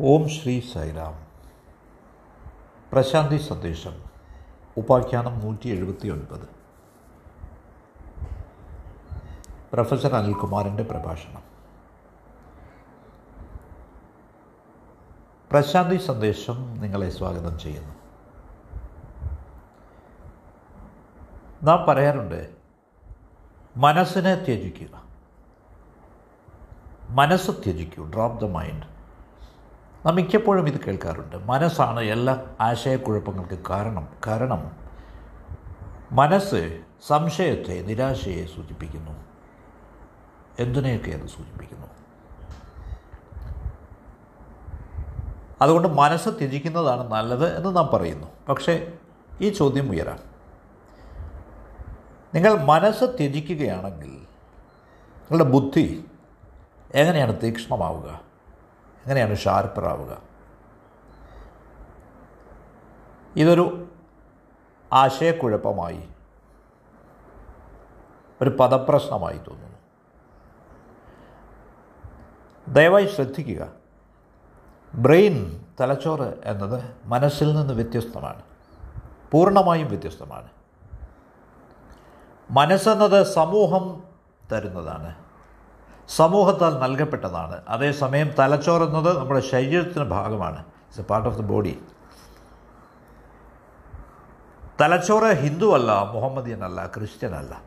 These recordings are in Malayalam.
ഓം ശ്രീ സൈറാം. പ്രശാന്തി സന്ദേശം. ഉപാഖ്യാനം നൂറ്റി എഴുപത്തി ഒൻപത് പ്രൊഫസർ അനിൽകുമാറിന്റെ പ്രഭാഷണം. പ്രശാന്തി സന്ദേശം നിങ്ങളെ സ്വാഗതം ചെയ്യുന്നു. നാം പറയാറുണ്ട് മനസ്സിനെ ത്യജിക്കുക. മനസ്സ് ത്യജിക്കൂ ഡ്രോപ്പ് ദ മൈൻഡ്. നാം മിക്കപ്പോഴും ഇത് കേൾക്കാറുണ്ട്. മനസ്സാണ് എല്ലാ ആശയക്കുഴപ്പങ്ങൾക്ക് കാരണം കാരണം. മനസ്സ് സംശയത്തെ നിരാശയെ സൂചിപ്പിക്കുന്നു. എന്തിനെയൊക്കെ അത് സൂചിപ്പിക്കുന്നു? അതുകൊണ്ട് മനസ്സ് ത്യജിക്കുന്നതാണ് നല്ലത് എന്ന് നാം പറയുന്നു. പക്ഷേ ഈ ചോദ്യം ഉയരാം. നിങ്ങൾ മനസ്സ് ത്യജിക്കുകയാണെങ്കിൽ നിങ്ങളുടെ ബുദ്ധി എങ്ങനെയാണ് തീക്ഷ്ണമാവുക? എങ്ങനെയാണ് ഷാർപ്പറാവുക. ഇതൊരു ആശയക്കുഴപ്പമായി ഒരു പദപ്രശ്നമായി തോന്നുന്നു. ദയവായി ശ്രദ്ധിക്കുക. ബ്രെയിൻ തലച്ചോറ് എന്നത് മനസ്സിൽ നിന്ന് വ്യത്യസ്തമാണ്. പൂർണമായും വ്യത്യസ്തമാണ്. മനസ്സെന്നത് സമൂഹം തരുന്നതാണ്. സമൂഹത്താൽ നൽകപ്പെട്ടതാണ്. അതേസമയം തലച്ചോറെന്നത് നമ്മുടെ ശരീരത്തിന്റെ ഭാഗമാണ്. It's a part of the body തലച്ചോറ് ഹിന്ദു അല്ല മുഹമ്മദിയനല്ല ക്രിസ്ത്യനല്ല.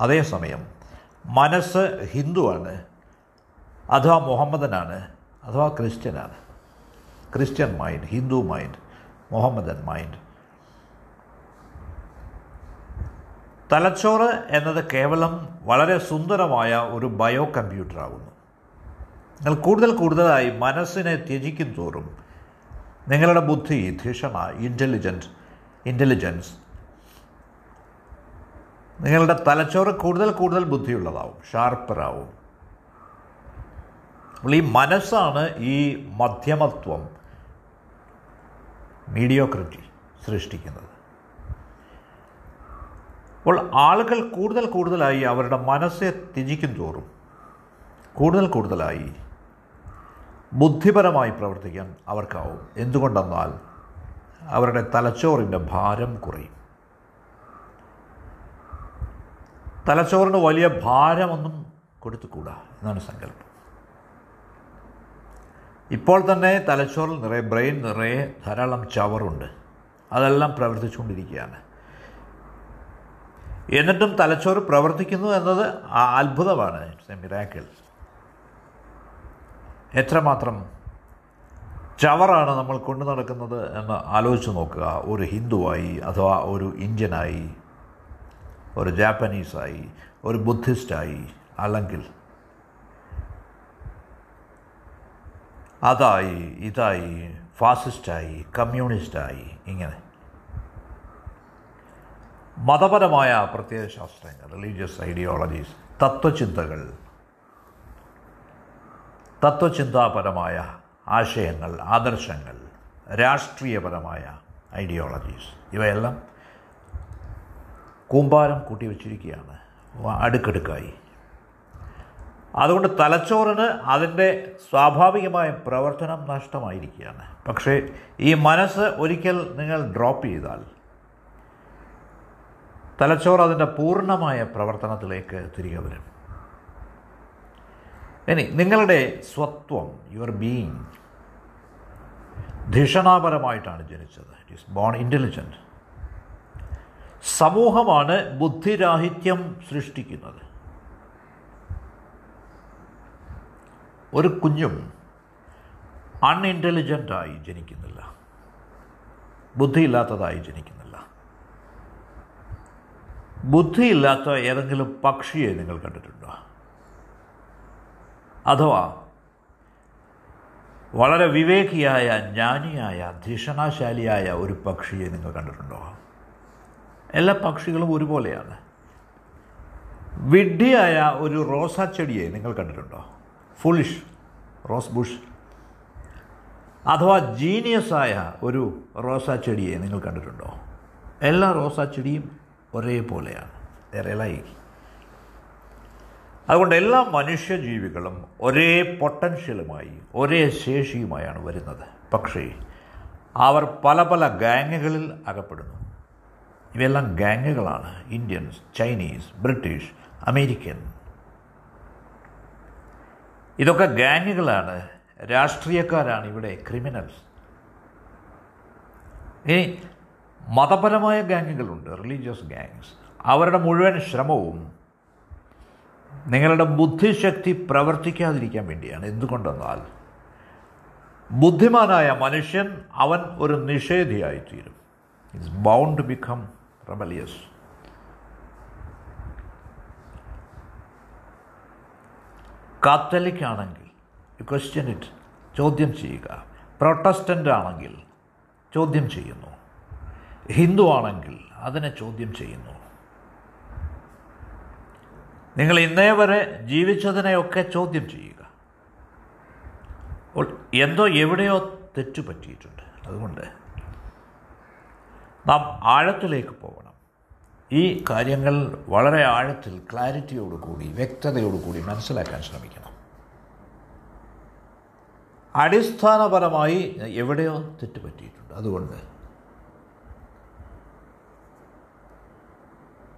അതേസമയം മനസ്സ് ഹിന്ദുവാണ്. അഥവാ മുഹമ്മദനാണ് അഥവാ ക്രിസ്ത്യനാണ്. Christian mind Hindu mind Mohammedan mind തലച്ചോറ് എന്നത് കേവലം വളരെ സുന്ദരമായ ഒരു ബയോ കമ്പ്യൂട്ടറാകുന്നു നിങ്ങൾ കൂടുതൽ കൂടുതലായി മനസ്സിനെ ത്യജിക്കും തോറും നിങ്ങളുടെ ബുദ്ധി ധിഷണ ഇന്റലിജൻസ് ഇന്റലിജൻസ് നിങ്ങളുടെ തലച്ചോറ് കൂടുതൽ കൂടുതൽ ബുദ്ധിയുള്ളതാവും ഷാർപ്പറാവും അപ്പോൾ ഈ മനസ്സാണ് ഈ മധ്യമത്വം മീഡിയോക്രിറ്റി സൃഷ്ടിക്കുന്നത്. അപ്പോൾ ആളുകൾ കൂടുതൽ കൂടുതലായി അവരുടെ മനസ്സെ ത്യജിക്കും തോറും കൂടുതൽ കൂടുതലായി ബുദ്ധിപരമായി പ്രവർത്തിക്കാൻ അവർക്കാവും. എന്തുകൊണ്ടെന്നാൽ അവരുടെ തലച്ചോറിന്റെ ഭാരം കുറയും. തലച്ചോറിന് വലിയ ഭാരമൊന്നും കൊടുത്തുകൂടാ എന്നാണ് സങ്കല്പം. ഇപ്പോൾ തന്നെ തലച്ചോറിൽ നിറയെ ബ്രെയിൻ നിറയെ ധാരാളം ചവറുണ്ട്. അതെല്ലാം പ്രവർത്തിച്ചുകൊണ്ടിരിക്കുകയാണ്. എന്നിട്ടും തലച്ചോറ് പ്രവർത്തിക്കുന്നു എന്നത് അത്ഭുതമാണ് മിറാക്കിൾ എത്രമാത്രം ചവറാണ് നമ്മൾ കൊണ്ടു നടക്കുന്നത് എന്ന് ആലോചിച്ച് നോക്കുക. ഒരു ഹിന്ദുവായി അഥവാ ഒരു ഇന്ത്യനായി ഒരു ജാപ്പനീസായി ഒരു ബുദ്ധിസ്റ്റായി അല്ലെങ്കിൽ അതായി ഇതായി ഫാസിസ്റ്റായി കമ്മ്യൂണിസ്റ്റായി ഇങ്ങനെ. മതപരമായ പ്രത്യയശാസ്ത്രങ്ങൾ റിലീജിയസ് ഐഡിയോളജീസ് തത്വചിന്തകൾ തത്വചിന്താപരമായ ആശയങ്ങൾ ആദർശങ്ങൾ രാഷ്ട്രീയപരമായ ഐഡിയോളജീസ് ഇവയെല്ലാം കൂമ്പാരം കൂട്ടിവെച്ചിരിക്കുകയാണ്. അടുക്കടുക്കായി. അതുകൊണ്ട് തലച്ചോറിന് അതിന്റെ സ്വാഭാവികമായ പ്രവർത്തനം നഷ്ടമായിരിക്കുകയാണ്. പക്ഷേ ഈ മനസ്സ് ഒരിക്കൽ നിങ്ങൾ ഡ്രോപ്പ് ചെയ്താൽ തലച്ചോറ് അതിന്റെ പൂർണമായ പ്രവർത്തനത്തിലേക്ക് തിരികെ വരും. ഇനി നിങ്ങളുടെ സ്വത്വം യുവർ ബീയിങ് ധിഷണാപരമായിട്ടാണ് ജനിച്ചത്. ഇറ്റ് ഈസ് ബോൺ ഇന്റലിജന്റ് സമൂഹമാണ് ബുദ്ധിരാഹിത്യം സൃഷ്ടിക്കുന്നത്. ഒരു കുഞ്ഞും അൺഇന്റലിജന്റായി ജനിക്കുന്നില്ല. ബുദ്ധിയില്ലാത്തതായി ജനിക്കുന്നില്ല. ബുദ്ധിയില്ലാത്ത ഏതെങ്കിലും പക്ഷിയെ നിങ്ങൾ കണ്ടിട്ടുണ്ടോ? അഥവാ വളരെ വിവേകിയായ ജ്ഞാനിയായ ധിഷണാശാലിയായ ഒരു പക്ഷിയെ നിങ്ങൾ കണ്ടിട്ടുണ്ടോ? എല്ലാ പക്ഷികളും ഒരുപോലെയാണ്. വിഡ്ഢിയായ ഒരു റോസാ ചെടിയെ നിങ്ങൾ കണ്ടിട്ടുണ്ടോ? ഫുളിഷ് റോസ് ബുഷ് അഥവാ ജീനിയസായ ഒരു റോസാ ചെടിയെ നിങ്ങൾ കണ്ടിട്ടുണ്ടോ? എല്ലാ റോസാച്ചെടിയും ഒരേപോലെയാണ്. എറലായി അതുകൊണ്ട് എല്ലാ മനുഷ്യജീവികളും ഒരേ പൊട്ടൻഷ്യലുമായി ഒരേ ശേഷിയുമായാണ് വരുന്നത്. പക്ഷേ അവർ പല പല ഗാങ്ങുകളിൽ അകപ്പെടുന്നു. ഇവയെല്ലാം ഗാങ്ങുകളാണ്. Indians Chinese British American. ഇതൊക്കെ ഗാങ്ങുകളാണ്. രാഷ്ട്രീയക്കാരാണ് ഇവിടെ ക്രിമിനൽസ്. ഇനി മതപരമായ ഗാങ്ങുകളുണ്ട് റിലീജിയസ് ഗാങ്സ് അവരുടെ മുഴുവൻ ശ്രമവും നിങ്ങളുടെ ബുദ്ധിശക്തി പ്രവർത്തിക്കാതിരിക്കാൻ വേണ്ടിയാണ്. എന്തുകൊണ്ടെന്നാൽ ബുദ്ധിമാനായ മനുഷ്യൻ അവൻ ഒരു നിഷേധിയായിത്തീരും. It's bound to become rebellious Catholic ആണെങ്കിൽ ക്വസ്റ്റ്യൻ ഇറ്റ് ചോദ്യം ചെയ്യുക. പ്രൊട്ടസ്റ്റന്റ് ആണെങ്കിൽ ചോദ്യം ചെയ്യുന്നു. ഹിന്ദു ആണെങ്കിൽ അതിനെ ചോദ്യം ചെയ്യുന്നു. നിങ്ങൾ ഇന്നേ വരെ ജീവിച്ചതിനെയൊക്കെ ചോദ്യം ചെയ്യുക. എന്തോ എവിടെയോ തെറ്റു പറ്റിയിട്ടുണ്ട്. അതുകൊണ്ട് നാം ആഴത്തിലേക്ക് പോകണം. ഈ കാര്യങ്ങൾ വളരെ ആഴത്തിൽ ക്ലാരിറ്റിയോട് കൂടി വ്യക്തതയോട് കൂടി മനസ്സിലാക്കാൻ ശ്രമിക്കണം. അടിസ്ഥാനപരമായി എവിടെയോ തെറ്റുപറ്റിയിട്ടുണ്ട് അതുകൊണ്ട്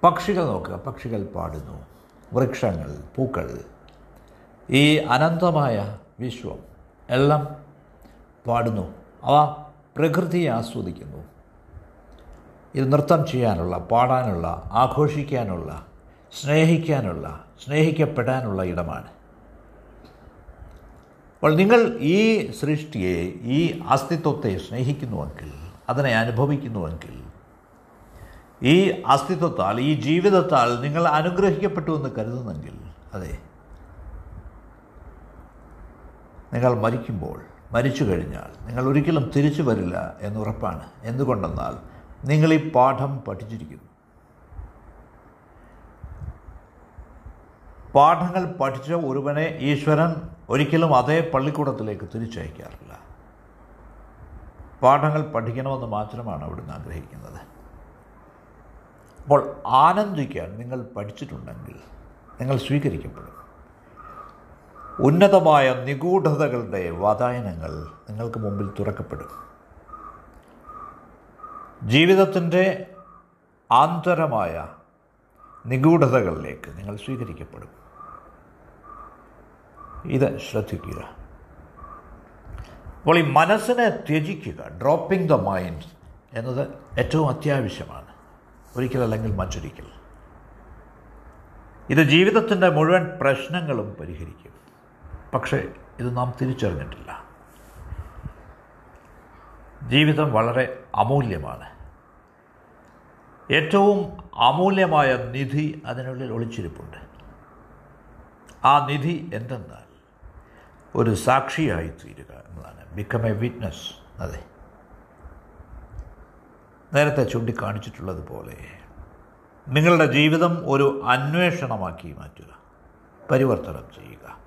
പക്ഷികൾ നോക്കുക. പക്ഷികൾ പാടുന്നു. വൃക്ഷങ്ങൾ പൂക്കൾ. ഈ അനന്തമായ വിശ്വം എല്ലാം പാടുന്നു. അവ പ്രകൃതിയെ ആസ്വദിക്കുന്നു. ഇത് നൃത്തം ചെയ്യാനുള്ള പാടാനുള്ള ആഘോഷിക്കാനുള്ള സ്നേഹിക്കാനുള്ള സ്നേഹിക്കപ്പെടാനുള്ള ഇടമാണ്. അപ്പോൾ നിങ്ങൾ ഈ സൃഷ്ടിയെ ഈ അസ്തിത്വത്തെ സ്നേഹിക്കുന്നുവെങ്കിൽ അതിനെ അനുഭവിക്കുന്നുവെങ്കിൽ ഈ അസ്തിത്വത്താൽ ഈ ജീവിതത്താൽ നിങ്ങൾ അനുഗ്രഹിക്കപ്പെട്ടു എന്ന് കരുതുന്നെങ്കിൽ അതെ. നിങ്ങൾ മരിക്കുമ്പോൾ മരിച്ചു കഴിഞ്ഞാൽ നിങ്ങൾ ഒരിക്കലും തിരിച്ചു വരില്ല എന്നുറപ്പാണ്. എന്തുകൊണ്ടെന്നാൽ നിങ്ങൾ ഈ പാഠം പഠിച്ചിരിക്കുന്നു. പാഠങ്ങൾ പഠിച്ച ഒരുവനെ ഈശ്വരൻ ഒരിക്കലും അതേ പള്ളിക്കൂടത്തിലേക്ക് തിരിച്ചയക്കാറില്ല. പാഠങ്ങൾ പഠിക്കണമെന്ന് മാത്രമാണ് അവിടുന്ന് ആഗ്രഹിക്കുന്നത്. അപ്പോൾ ആനന്ദിക്കാൻ നിങ്ങൾ പഠിച്ചിട്ടുണ്ടെങ്കിൽ നിങ്ങൾ സ്വീകരിക്കപ്പെടും. ഉന്നതമായ നിഗൂഢതകളുടെ വാതായനങ്ങൾ നിങ്ങൾക്ക് മുമ്പിൽ തുറക്കപ്പെടും. ജീവിതത്തിന്റെ ആന്തരമായ നിഗൂഢതകളിലേക്ക് നിങ്ങൾ സ്വീകരിക്കപ്പെടും. ഇത് ശ്രദ്ധിക്കുക. അപ്പോൾ ഈ മനസ്സിനെ ത്യജിക്കുക ഡ്രോപ്പിംഗ് ദ മൈൻഡ് എന്നത് ഏറ്റവും അത്യാവശ്യമാണ്. ഒരിക്കലല്ലെങ്കിൽ മറ്റൊരിക്കൽ. ഇത് ജീവിതത്തിന്റെ മുഴുവൻ പ്രശ്നങ്ങളും പരിഹരിക്കും. പക്ഷേ ഇത് നാം തിരിച്ചറിഞ്ഞിട്ടില്ല. ജീവിതം വളരെ അമൂല്യമാണ്. ഏറ്റവും അമൂല്യമായ നിധി അതിനുള്ളിൽ ഒളിച്ചിരിപ്പുണ്ട്. ആ നിധി എന്തെന്നാൽ ഒരു സാക്ഷിയായി തീരുക എന്നതാണ്. ബിക്കം എ വിറ്റ്നസ് അതെ. നേരത്തെ ചൂണ്ടിക്കാണിച്ചിട്ടുള്ളതുപോലെ നിങ്ങളുടെ ജീവിതം ഒരു അന്വേഷണമാക്കി മാറ്റുക പരിവർത്തനം ചെയ്യുക.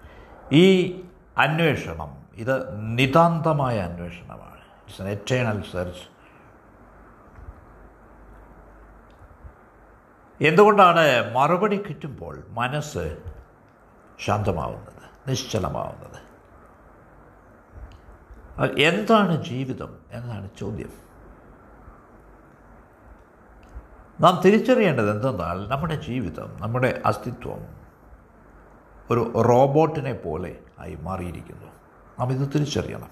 ഈ അന്വേഷണം ഇത് നിതാന്തമായ അന്വേഷണമാണ്. ഇറ്റ്സ് എൻ എറ്റേണൽ സെർച്ച് എന്തുകൊണ്ടാണ് മറുപടി കിട്ടുമ്പോൾ മനസ്സ് ശാന്തമാവുന്നത് നിശ്ചലമാവുന്നത്? എന്താണ് ജീവിതം? എന്നാണ് ചോദ്യം. നാം തിരിച്ചറിയേണ്ടത് എന്തെന്നാൽ നമ്മുടെ ജീവിതം നമ്മുടെ അസ്തിത്വം ഒരു റോബോട്ടിനെ പോലെ ആയി മാറിയിരിക്കുന്നു. നാം ഇത് തിരിച്ചറിയണം.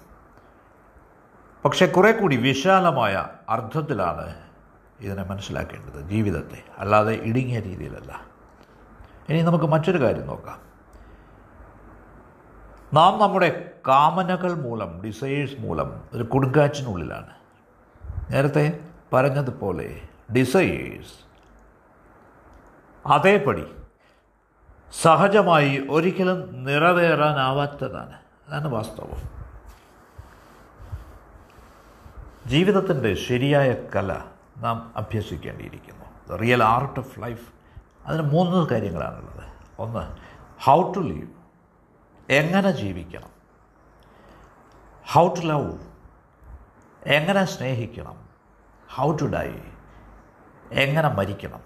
പക്ഷെ കുറേ കൂടി വിശാലമായ അർത്ഥത്തിലാണ് ഇതിനെ മനസ്സിലാക്കേണ്ടത് ജീവിതത്തെ. അല്ലാതെ ഇടുങ്ങിയ രീതിയിലല്ല. ഇനി നമുക്ക് മറ്റൊരു കാര്യം നോക്കാം. നാം നമ്മുടെ കാമനകൾ മൂലം ഡിസൈഴ്സ് മൂലം ഒരു കൊടുങ്കാറ്റിനുള്ളിലാണ്. നേരത്തെ പറഞ്ഞതുപോലെ ഡിസൈഴ്സ് അതേപടി. സഹജമായി ഒരിക്കലും നിറവേറാനാവാത്തതാണ്. അതാണ് വാസ്തവം. ജീവിതത്തിന്റെ ശരിയായ കല നാം അഭ്യസിക്കേണ്ടിയിരിക്കുന്നു. The real art of life അതിന് മൂന്ന് കാര്യങ്ങളാണുള്ളത്. ഒന്ന് ഹൗ ടു ലീവ് എങ്ങനെ ജീവിക്കണം. ഹൗ ടു ലവ് എങ്ങനെ സ്നേഹിക്കണം. ഹൗ ടു ഡൈ എങ്ങനെ മരിക്കണം?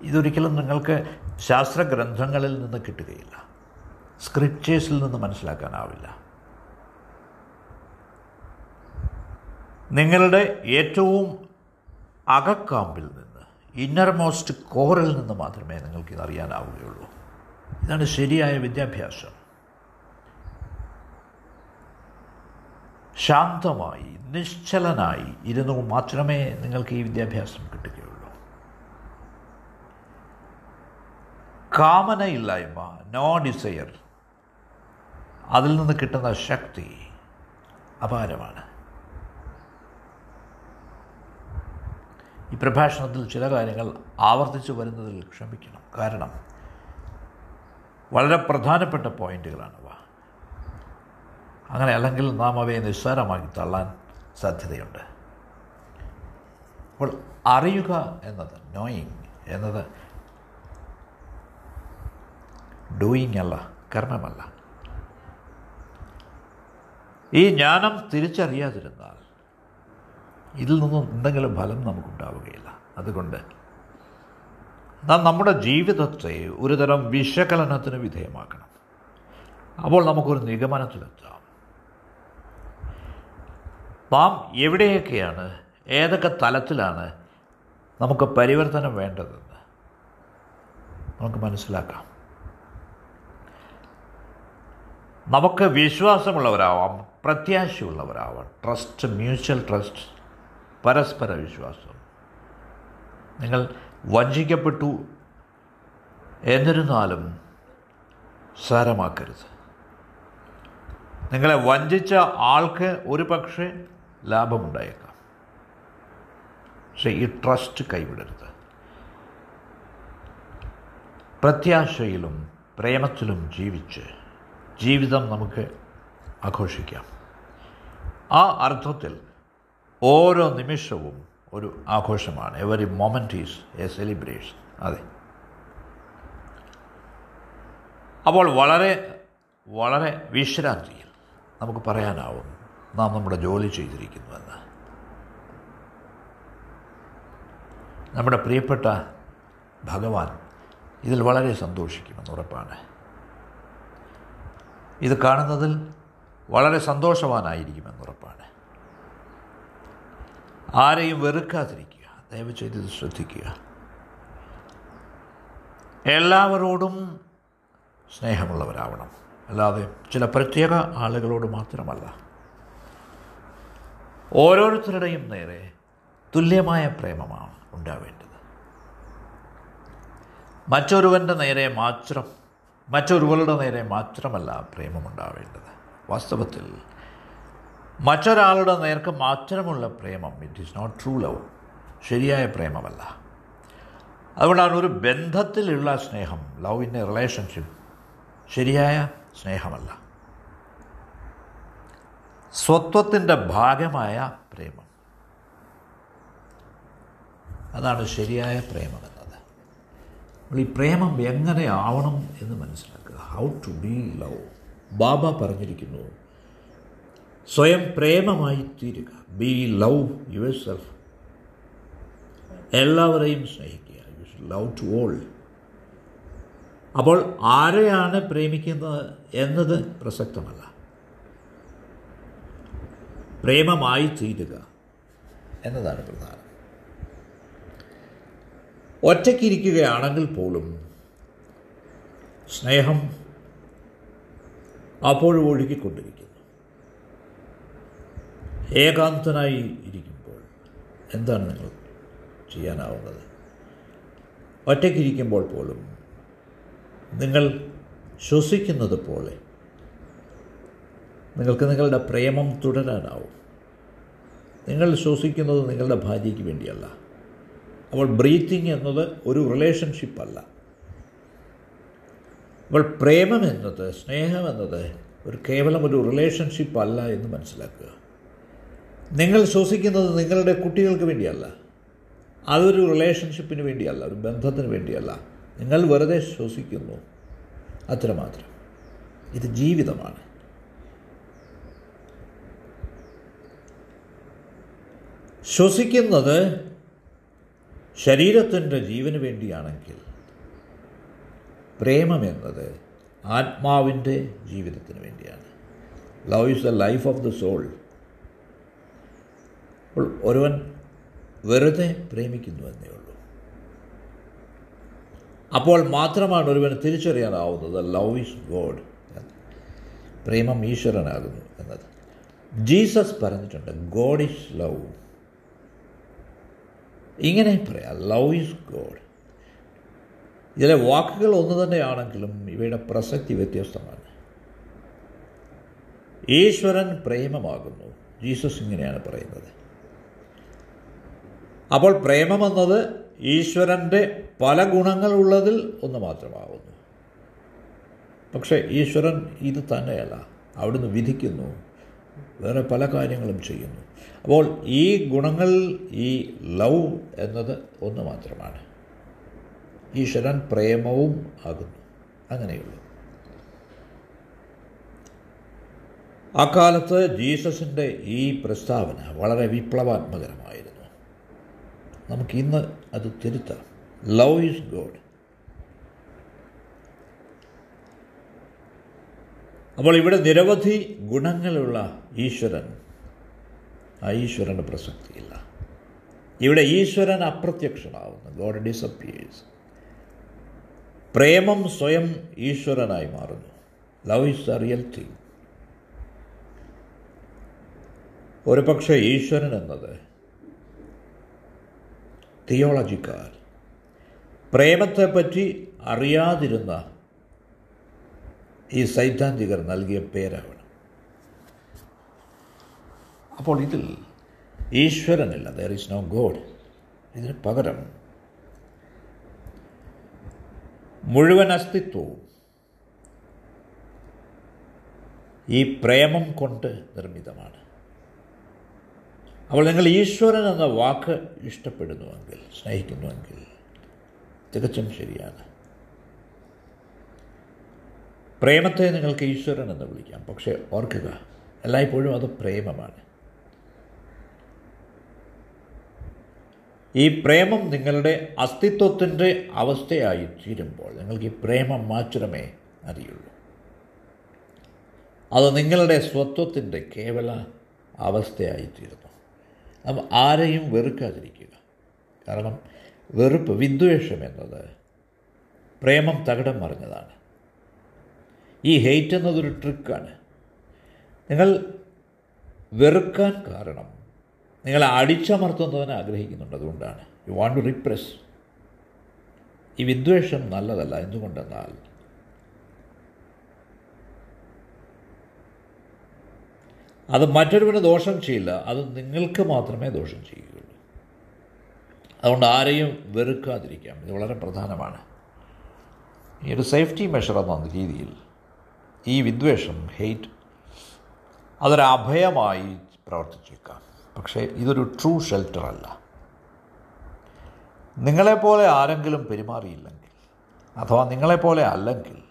ഇതൊരിക്കലും നിങ്ങൾക്ക് ശാസ്ത്രഗ്രന്ഥങ്ങളിൽ നിന്ന് കിട്ടുകയില്ല. സ്ക്രിപ്റ്റേഴ്സിൽ നിന്ന് മനസ്സിലാക്കാനാവില്ല. നിങ്ങളുടെ ഏറ്റവും അകക്കാമ്പിൽ നിന്ന് ഇന്നർമോസ്റ്റ് കോറിൽ നിന്ന് മാത്രമേ നിങ്ങൾക്ക് ഇത് അറിയാനാവുകയുള്ളൂ ഇതാണ് ശരിയായ വിദ്യാഭ്യാസം. ശാന്തമായി നിശ്ചലനായി ഇരുന്നു മാത്രമേ നിങ്ങൾക്ക് ഈ വിദ്യാഭ്യാസം കിട്ടുകയുള്ളൂ. കാമനയില്ലായ്മ നോ ഡിസയർ അതിൽ നിന്ന് കിട്ടുന്ന ശക്തി അപാരമാണ്. ഈ പ്രഭാഷണത്തിൽ ചില കാര്യങ്ങൾ ആവർത്തിച്ചു വരുന്നതിൽ ക്ഷമിക്കണം. കാരണം വളരെ പ്രധാനപ്പെട്ട പോയിന്റുകളാണവ അങ്ങനെ അല്ലെങ്കിൽ നാം അവയെ നിസ്സാരമാക്കി തള്ളാൻ സാധ്യതയുണ്ട്. അപ്പോൾ അറിയുക എന്നത് നോയിങ് എന്നത് ഡൂയിങ് അല്ല കർമ്മമല്ല. ഈ ജ്ഞാനം തിരിച്ചറിയാതിരുന്നാൽ ഇതിൽ നിന്നും എന്തെങ്കിലും ഫലം നമുക്കുണ്ടാവുകയില്ല. അതുകൊണ്ട് നാം നമ്മുടെ ജീവിതത്തെ ഒരുതരം വിശകലനത്തിന് വിധേയമാക്കണം. അപ്പോൾ നമുക്കൊരു നിഗമനത്തിലെത്താം. നാം എവിടെയൊക്കെയാണ്? ഏതൊക്കെ തലത്തിലാണ് നമുക്ക് പരിവർത്തനം വേണ്ടതെന്ന് നമുക്ക് മനസ്സിലാക്കാം. നമുക്ക് വിശ്വാസമുള്ളവരാവാം പ്രത്യാശയുള്ളവരാവാം. ട്രസ്റ്റ് മ്യൂച്വൽ ട്രസ്റ്റ് പരസ്പര വിശ്വാസം. നിങ്ങൾ വഞ്ചിക്കപ്പെട്ടു എന്നിരുന്നാലും സാരമാക്കരുത്. നിങ്ങളെ വഞ്ചിച്ച ആൾക്ക് ഒരു പക്ഷേ ലാഭമുണ്ടായേക്കാം. പക്ഷേ ഈ ട്രസ്റ്റ് കൈവിടരുത്. പ്രത്യാശയിലും പ്രേമത്തിലും ജീവിച്ച് ജീവിതം നമുക്ക് ആഘോഷിക്കാം. ആ അർത്ഥത്തിൽ ഓരോ നിമിഷവും ഒരു ആഘോഷമാണ്. Every moment is a celebration അതെ. അപ്പോൾ വളരെ വളരെ വിശ്രാന്തിയിൽ നമുക്ക് പറയാനാവും. നാം നമ്മുടെ ജോലി ചെയ്തിരിക്കുന്നുവെന്ന്. നമ്മുടെ പ്രിയപ്പെട്ട ഭഗവാൻ ഇതിൽ വളരെ സന്തോഷിക്കുമെന്ന് ഉറപ്പാണ്. ഇത് കാണുന്നതിൽ വളരെ സന്തോഷവാനായിരിക്കുമെന്ന് ഉറപ്പാണ്. ആരെയും വെറുക്കാതിരിക്കുക ദയവ് ചെയ്ത് ഇത് ശ്രദ്ധിക്കുക. എല്ലാവരോടും സ്നേഹമുള്ളവരാവണം. അല്ലാതെ ചില പ്രത്യേക ആളുകളോട് മാത്രമല്ല. ഓരോരുത്തരുടെയും നേരെ തുല്യമായ പ്രേമമാണ് ഉണ്ടാവേണ്ടത്. മറ്റൊരുവന്റെ നേരെ മാത്രം മറ്റൊരുവളുടെ നേരെ മാത്രമല്ല പ്രേമമുണ്ടാവേണ്ടത്. വാസ്തവത്തിൽ മറ്റൊരാളുടെ നേർക്ക് മാത്രമുള്ള പ്രേമം it is not true love ശരിയായ പ്രേമമല്ല. അതുകൊണ്ടാണ് ഒരു ബന്ധത്തിലുള്ള സ്നേഹം ലവ് ഇൻ എ റിലേഷൻഷിപ്പ് ശരിയായ സ്നേഹമല്ല. സ്വത്വത്തിന്റെ ഭാഗമായ പ്രേമം. അതാണ് ശരിയായ പ്രേമം എന്നത്. നമ്മൾ ഈ പ്രേമം എങ്ങനെ ആവണം എന്ന് മനസ്സിലാക്കുക. How to be love Baba പറഞ്ഞിരിക്കുന്നു സ്വയം പ്രേമമായി തീരുക. ബി ലവ് യുവർ സെൽഫ് എല്ലാവരെയും സ്നേഹിക്കുക. You should love to all അപ്പോൾ ആരെയാണ് പ്രേമിക്കുന്നത് എന്നത് പ്രസക്തമല്ല. പ്രേമമായി തീരുക. എന്നതാണ് പ്രധാനം. ഒറ്റയ്ക്കിരിക്കുകയാണെങ്കിൽ പോലും സ്നേഹം അപ്പോഴും ഒഴുകിക്കൊണ്ടിരിക്കുന്നു. ഏകാന്തനായി ഇരിക്കുമ്പോൾ എന്താണ് നിങ്ങൾ ചെയ്യാനാവുന്നത്? ഒറ്റയ്ക്കിരിക്കുമ്പോൾ പോലും നിങ്ങൾ ശ്വസിക്കുന്നത് പോലെ നിങ്ങൾക്ക് നിങ്ങളുടെ പ്രേമം തുടരാനാവും. നിങ്ങൾ ശ്വസിക്കുന്നത് നിങ്ങളുടെ ഭാര്യയ്ക്ക് വേണ്ടിയല്ല. അവൾ ബ്രീത്തിങ് എന്നത് ഒരു റിലേഷൻഷിപ്പല്ല അവൾ പ്രേമം എന്നത് സ്നേഹം എന്നത് ഒരു കേവലം ഒരു റിലേഷൻഷിപ്പ് അല്ല എന്ന് മനസ്സിലാക്കുക. നിങ്ങൾ ശ്വസിക്കുന്നത് നിങ്ങളുടെ കുട്ടികൾക്ക് വേണ്ടിയല്ല. അതൊരു റിലേഷൻഷിപ്പിന് വേണ്ടിയല്ല ഒരു ബന്ധത്തിന് വേണ്ടിയല്ല. നിങ്ങൾ വെറുതെ ശ്വസിക്കുന്നു. അത്രമാത്രം. ഇത് ജീവിതമാണ്. ശ്വസിക്കുന്നത് ശരീരത്തിന്റെ ജീവന് വേണ്ടിയാണെങ്കിൽ പ്രേമം എന്നത് ആത്മാവിന്റെ ജീവിതത്തിന് വേണ്ടിയാണ്. Love is the life of the soul അപ്പോൾ ഒരുവൻ വെറുതെ പ്രേമിക്കുന്നു എന്നേ ഉള്ളൂ. അപ്പോൾ മാത്രമാണ് ഒരുവന് തിരിച്ചറിയാനാവുന്നത് ലവ് ഈസ് ഗോഡ് പ്രേമം ഈശ്വരനാകുന്നു എന്നത്. ജീസസ് പറഞ്ഞിട്ടുണ്ട് ഗോഡ് ഈസ് ലവ് ഇങ്ങനെ പറയാം ലവ് ഈസ് ഗോഡ് ഇതിലെ വാക്കുകൾ ഒന്ന് തന്നെയാണെങ്കിലും ഇവയുടെ പ്രസക്തി വ്യത്യസ്തമാണ്. ഈശ്വരൻ പ്രേമമാകുന്നു. ജീസസ് ഇങ്ങനെയാണ് പറയുന്നത്. അപ്പോൾ പ്രേമമെന്നത് ഈശ്വരന്റെ പല ഗുണങ്ങളുള്ളതിൽ ഒന്ന് മാത്രമാകുന്നു. പക്ഷേ ഈശ്വരൻ ഇത് തന്നെയല്ല. അവിടുന്ന് വിധിക്കുന്നു. വേറെ പല കാര്യങ്ങളും ചെയ്യുന്നു. അപ്പോൾ ഈ ഗുണങ്ങൾ ഈ ലവ് എന്നത് ഒന്ന് മാത്രമാണ്. ഈശ്വരൻ പ്രേമവും ആകുന്നു. അങ്ങനെയുള്ളൂ. അക്കാലത്ത് ജീസസിന്റെ ഈ പ്രസ്താവന വളരെ വിപ്ലവാത്മകരമായിരുന്നു. നമുക്കിന്ന് അത് തിരുത്താം. ലവ് ഈസ് ഗോഡ് അപ്പോൾ ഇവിടെ നിരവധി ഗുണങ്ങളുള്ള ഈശ്വരൻ. ആ ഈശ്വരന് പ്രസക്തിയില്ല. ഇവിടെ ഈശ്വരൻ അപ്രത്യക്ഷനാവുന്നു. ഗോഡ് ഡിസപ്പിയേഴ്സ് പ്രേമം സ്വയം ഈശ്വരനായി മാറുന്നു. Love is a real thing ഒരു പക്ഷേ ഈശ്വരൻ എന്നത് തിയോളജിക്കാർ പ്രേമത്തെപ്പറ്റി അറിയാതിരുന്ന ഈ സൈദ്ധാന്തികർ നൽകിയ പേരാവണം അപ്പോൾ ഇതിൽ ഈശ്വരനില്ല. ദർ ഈസ് നോ ഗോഡ് ഇതിന് പകരം മുഴുവൻ അസ്തിത്വവും ഈ പ്രേമം കൊണ്ട് നിർമ്മിതമാണ്. അപ്പോൾ നിങ്ങൾ ഈശ്വരൻ എന്ന വാക്ക് ഇഷ്ടപ്പെടുന്നുവെങ്കിൽ സ്നേഹിക്കുന്നുവെങ്കിൽ തികച്ചും ശരിയാണ്. പ്രേമത്തെ നിങ്ങൾക്ക് ഈശ്വരൻ എന്ന് വിളിക്കാം. പക്ഷേ ഓർക്കുക എല്ലായ്പ്പോഴും അത് പ്രേമമാണ്. ഈ പ്രേമം നിങ്ങളുടെ അസ്തിത്വത്തിന്റെ അവസ്ഥയായി തീരുമ്പോൾ നിങ്ങൾക്ക് ഈ പ്രേമം മാത്രമേ അറിയുള്ളൂ. അത് നിങ്ങളുടെ സ്വത്വത്തിന്റെ കേവല അവസ്ഥയായി തീരുന്നു. അപ്പം ആരെയും വെറുക്കാതിരിക്കുക. കാരണം വെറുപ്പ് വിദ്വേഷം എന്നത് പ്രേമം തകടം മറിഞ്ഞതാണ്. ഈ ഹെയ്റ്റ് എന്നതൊരു ട്രിക്കാണ്. നിങ്ങൾ വെറുക്കാൻ കാരണം നിങ്ങൾ അടിച്ചമർത്തുന്നതിനെ ആഗ്രഹിക്കുന്നുണ്ട് അതുകൊണ്ടാണ്. യു വാണ്ട് ടു റിപ്രസ് ഈ വിദ്വേഷം നല്ലതല്ല. എന്തുകൊണ്ടെന്നാൽ അത് മറ്റൊരുവിന് ദോഷം ചെയ്യില്ല. അത് നിങ്ങൾക്ക് മാത്രമേ ദോഷം ചെയ്യുകയുള്ളൂ. അതുകൊണ്ട് ആരെയും വെറുക്കാതിരിക്കാം. ഇത് വളരെ പ്രധാനമാണ്. ഈ ഒരു സേഫ്റ്റി മെഷർ എന്ന രീതിയിൽ ഈ വിദ്വേഷം ഹെയ്റ്റ് അതൊരഭയമായി പ്രവർത്തിച്ചേക്കാം. പക്ഷേ ഇതൊരു ട്രൂ ഷെൽട്ടർ അല്ല. നിങ്ങളെപ്പോലെ ആരെങ്കിലും പെരുമാറിയില്ലെങ്കിൽ അഥവാ നിങ്ങളെപ്പോലെ അല്ലെങ്കിൽ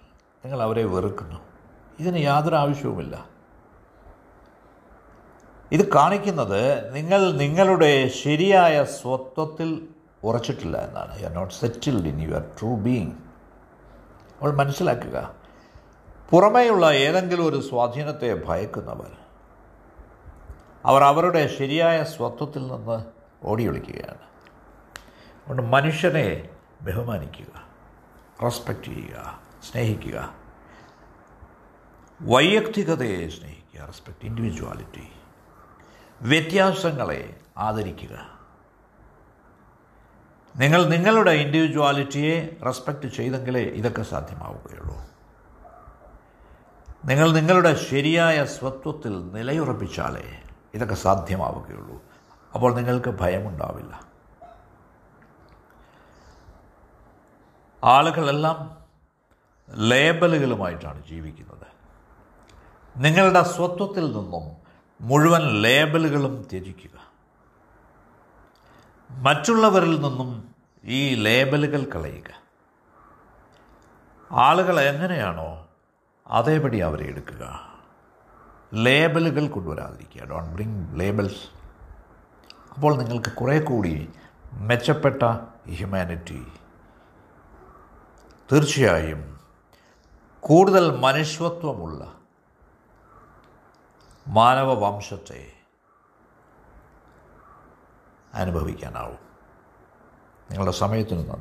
നിങ്ങൾ അവരെ വെറുക്കുന്നു ഇതിന് യാതൊരു ആവശ്യവുമില്ല. ഇത് കാണിക്കുന്നത് നിങ്ങൾ നിങ്ങളുടെ ശരിയായ സ്വത്വത്തിൽ ഉറച്ചിട്ടില്ല എന്നാണ്. You are not settled in your true being അവൾ മനസ്സിലാക്കുക പുറമേയുള്ള ഏതെങ്കിലും ഒരു സ്വാധീനത്തെ ഭയക്കുന്നവർ അവർ അവരുടെ ശരിയായ സ്വത്വത്തിൽ നിന്ന് ഓടിയൊളിക്കുകയാണ്. അതുകൊണ്ട് മനുഷ്യനെ ബഹുമാനിക്കുക റെസ്പെക്റ്റ് ചെയ്യുക സ്നേഹിക്കുക വൈയക്തികതയെ സ്നേഹിക്കുക റെസ്പെക്റ്റ് ഇൻഡിവിജ്വാലിറ്റി വ്യത്യാസങ്ങളെ ആദരിക്കുക. നിങ്ങൾ നിങ്ങളുടെ ഇൻഡിവിജ്വാലിറ്റിയെ റെസ്പെക്റ്റ് ചെയ്തെങ്കിലേ ഇതൊക്കെ സാധ്യമാവുകയുള്ളൂ. നിങ്ങൾ നിങ്ങളുടെ ശരിയായ സ്വത്വത്തിൽ നിലയുറപ്പിച്ചാലേ ഇതൊക്കെ സാധ്യമാവുകയുള്ളൂ. അപ്പോൾ നിങ്ങൾക്ക് ഭയമുണ്ടാവില്ല. ആളുകളെല്ലാം ലേബലുകളുമായിട്ടാണ് ജീവിക്കുന്നത്. നിങ്ങളുടെ സ്വത്വത്തിൽ നിന്നും മുഴുവൻ ലേബലുകളും ത്യജിക്കുക. മറ്റുള്ളവരിൽ നിന്നും ഈ ലേബലുകൾ കളയുക. ആളുകൾ എങ്ങനെയാണോ അതേപടി അവരെ എടുക്കുക. ലേബലുകൾ കൊണ്ടുവരാതിരിക്കുക. ഡോണ്ട് ബ്രിങ് ലേബൽസ് അപ്പോൾ നിങ്ങൾക്ക് കുറേ കൂടി മെച്ചപ്പെട്ട ഹ്യൂമാനിറ്റി. തീർച്ചയായും കൂടുതൽ മനുഷ്യത്വമുള്ള മാനവ വംശത്തെ അനുഭവിക്കാനാവും. നിങ്ങളുടെ സമയത്തിന് നന്ദി.